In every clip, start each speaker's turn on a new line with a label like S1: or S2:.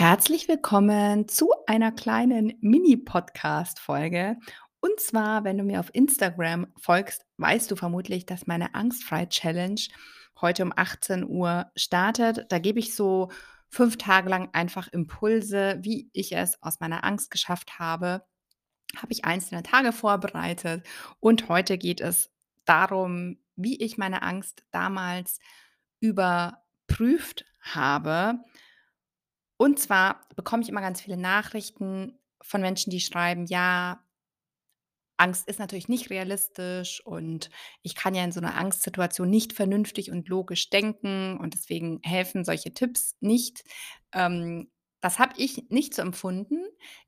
S1: Herzlich willkommen zu einer kleinen Mini-Podcast-Folge. Und zwar, wenn du mir auf Instagram folgst, weißt du vermutlich, dass meine Angstfrei-Challenge heute um 18 Uhr startet. Da gebe ich so fünf Tage lang einfach Impulse, wie ich es aus meiner Angst geschafft habe. Habe ich einzelne Tage vorbereitet und heute geht es darum, wie ich meine Angst damals überprüft habe und zwar bekomme ich immer ganz viele Nachrichten von Menschen, die schreiben: „Ja, Angst ist natürlich nicht realistisch und ich kann ja in so 'ner Angstsituation nicht vernünftig und logisch denken und deswegen helfen solche Tipps nicht.“ Ähm, das habe ich nicht so empfunden.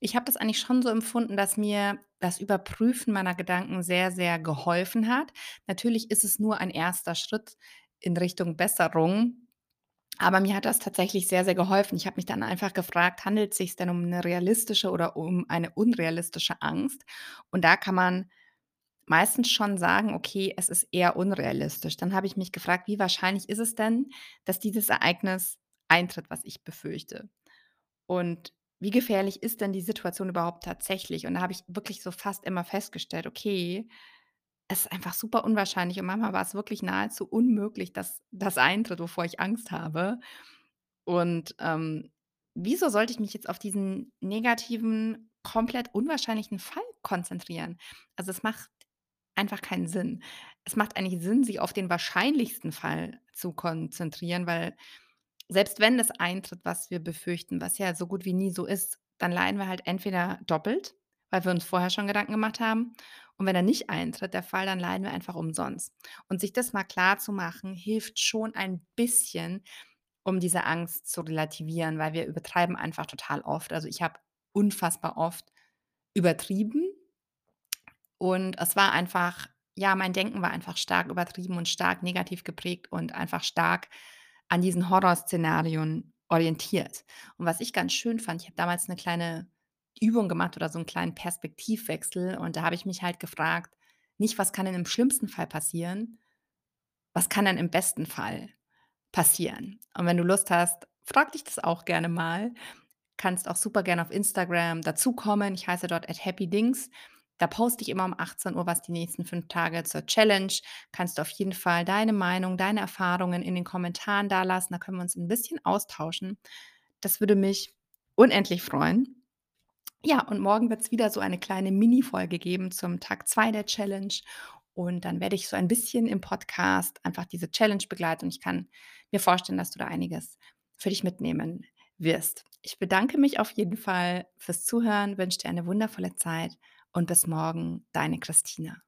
S1: Ich habe das eigentlich schon so empfunden, dass mir das Überprüfen meiner Gedanken sehr, sehr geholfen hat. Natürlich ist es nur ein erster Schritt in Richtung Besserung. Aber mir hat das tatsächlich sehr, sehr geholfen. Ich habe mich dann einfach gefragt: „Handelt sich's denn um 'ne realistische oder um eine unrealistische Angst?“ Und da kann man meistens schon sagen: „Okay, es ist eher unrealistisch.“ Dann habe ich mich gefragt: „Wie wahrscheinlich ist es denn, dass dieses Ereignis eintritt, was ich befürchte? Und wie gefährlich ist denn die Situation überhaupt tatsächlich?“ Und da habe ich wirklich so fast immer festgestellt: Okay, es ist einfach super unwahrscheinlich und manchmal war es wirklich nahezu unmöglich, dass das eintritt, wovor ich Angst habe. Und, ähm, wieso sollte ich mich jetzt auf diesen negativen, komplett unwahrscheinlichen Fall konzentrieren? Also, es macht einfach keinen Sinn. Es macht eigentlich Sinn, sich auf den wahrscheinlichsten Fall zu konzentrieren, weil selbst wenn das eintritt, was wir befürchten, was ja so gut wie nie so ist, dann leiden wir halt entweder doppelt, weil wir uns vorher schon Gedanken gemacht haben. Und wenn er nicht eintritt, der Fall, dann leiden wir einfach umsonst. Und sich das mal klarzumachen, hilft schon ein bisschen, um diese Angst zu relativieren, weil wir übertreiben einfach total oft. Also, ich habe unfassbar oft übertrieben und es war einfach ja, mein Denken war einfach stark übertrieben und stark negativ geprägt und einfach stark an diesen Horrorszenarien orientiert. Und was ich ganz schön fand, ich habe damals 'ne kleine Übung gemacht oder so 'n kleinen Perspektivwechsel und da habe ich mich halt gefragt, nicht: „Was kann denn im schlimmsten Fall passieren?“ „Was kann denn im besten Fall passieren?“ Und wenn du Lust hast, frage dich das auch gerne mal. Kannst auch super gerne auf Instagram dazukommen. Ich heiße dort @happydings. Da poste ich immer um 18:00 was die nächsten 5 Tage zur Challenge. Kannst du auf jeden Fall deine Meinung, deine Erfahrungen in den Kommentaren dalassen. Da können wir uns 'n bisschen austauschen. Das würde mich unendlich freuen. Ja, und morgen wird's wieder so eine kleine Minifolge geben zum Tag 2 der Challenge. Und dann werde ich so ein bisschen im Podcast einfach diese Challenge begleiten und ich kann mir vorstellen, dass du da einiges für dich mitnehmen wirst. Ich bedanke mich auf jeden Fall fürs Zuhören, wünsche dir eine wundervolle Zeit und bis morgen, deine Christine.